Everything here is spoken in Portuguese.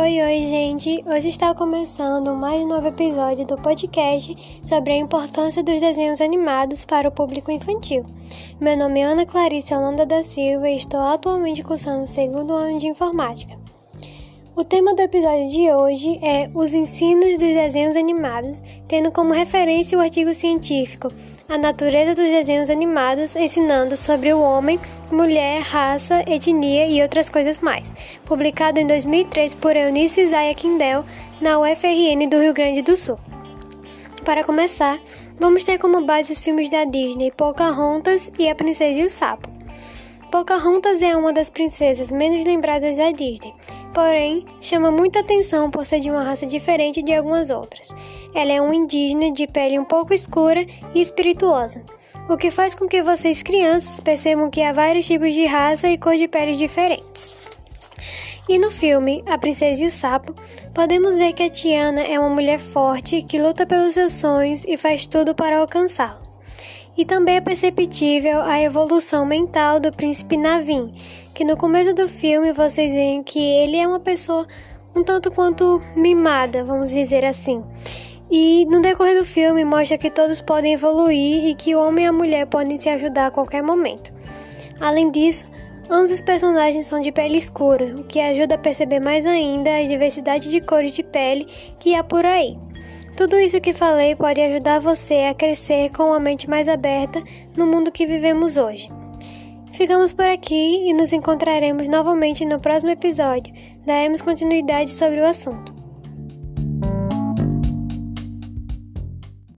Oi, oi, gente! Hoje está começando mais um novo episódio do podcast sobre a importância dos desenhos animados para o público infantil. Meu nome é Ana Clarice Holanda da Silva e estou atualmente cursando o segundo ano de informática. O tema do episódio de hoje é os ensinos dos desenhos animados, tendo como referência o artigo científico A Natureza dos Desenhos Animados, ensinando sobre o homem, mulher, raça, etnia e outras coisas mais, publicado em 2003 por Eunice Zaya Kindel na UFRN do Rio Grande do Sul. Para começar, vamos ter como base os filmes da Disney Pocahontas e A Princesa e o Sapo. Pocahontas é uma das princesas menos lembradas da Disney, porém chama muita atenção por ser de uma raça diferente de algumas outras. Ela é um indígena de pele um pouco escura e espirituosa, o que faz com que vocês crianças percebam que há vários tipos de raça e cor de pele diferentes. E no filme A Princesa e o Sapo, podemos ver que a Tiana é uma mulher forte que luta pelos seus sonhos e faz tudo para alcançá-los. E também é perceptível a evolução mental do príncipe Navin, que no começo do filme vocês veem que ele é uma pessoa um tanto quanto mimada, vamos dizer assim. E no decorrer do filme mostra que todos podem evoluir e que o homem e a mulher podem se ajudar a qualquer momento. Além disso, ambos os personagens são de pele escura, o que ajuda a perceber mais ainda a diversidade de cores de pele que há por aí. Tudo isso que falei pode ajudar você a crescer com uma mente mais aberta no mundo que vivemos hoje. Ficamos por aqui e nos encontraremos novamente no próximo episódio. Daremos continuidade sobre o assunto.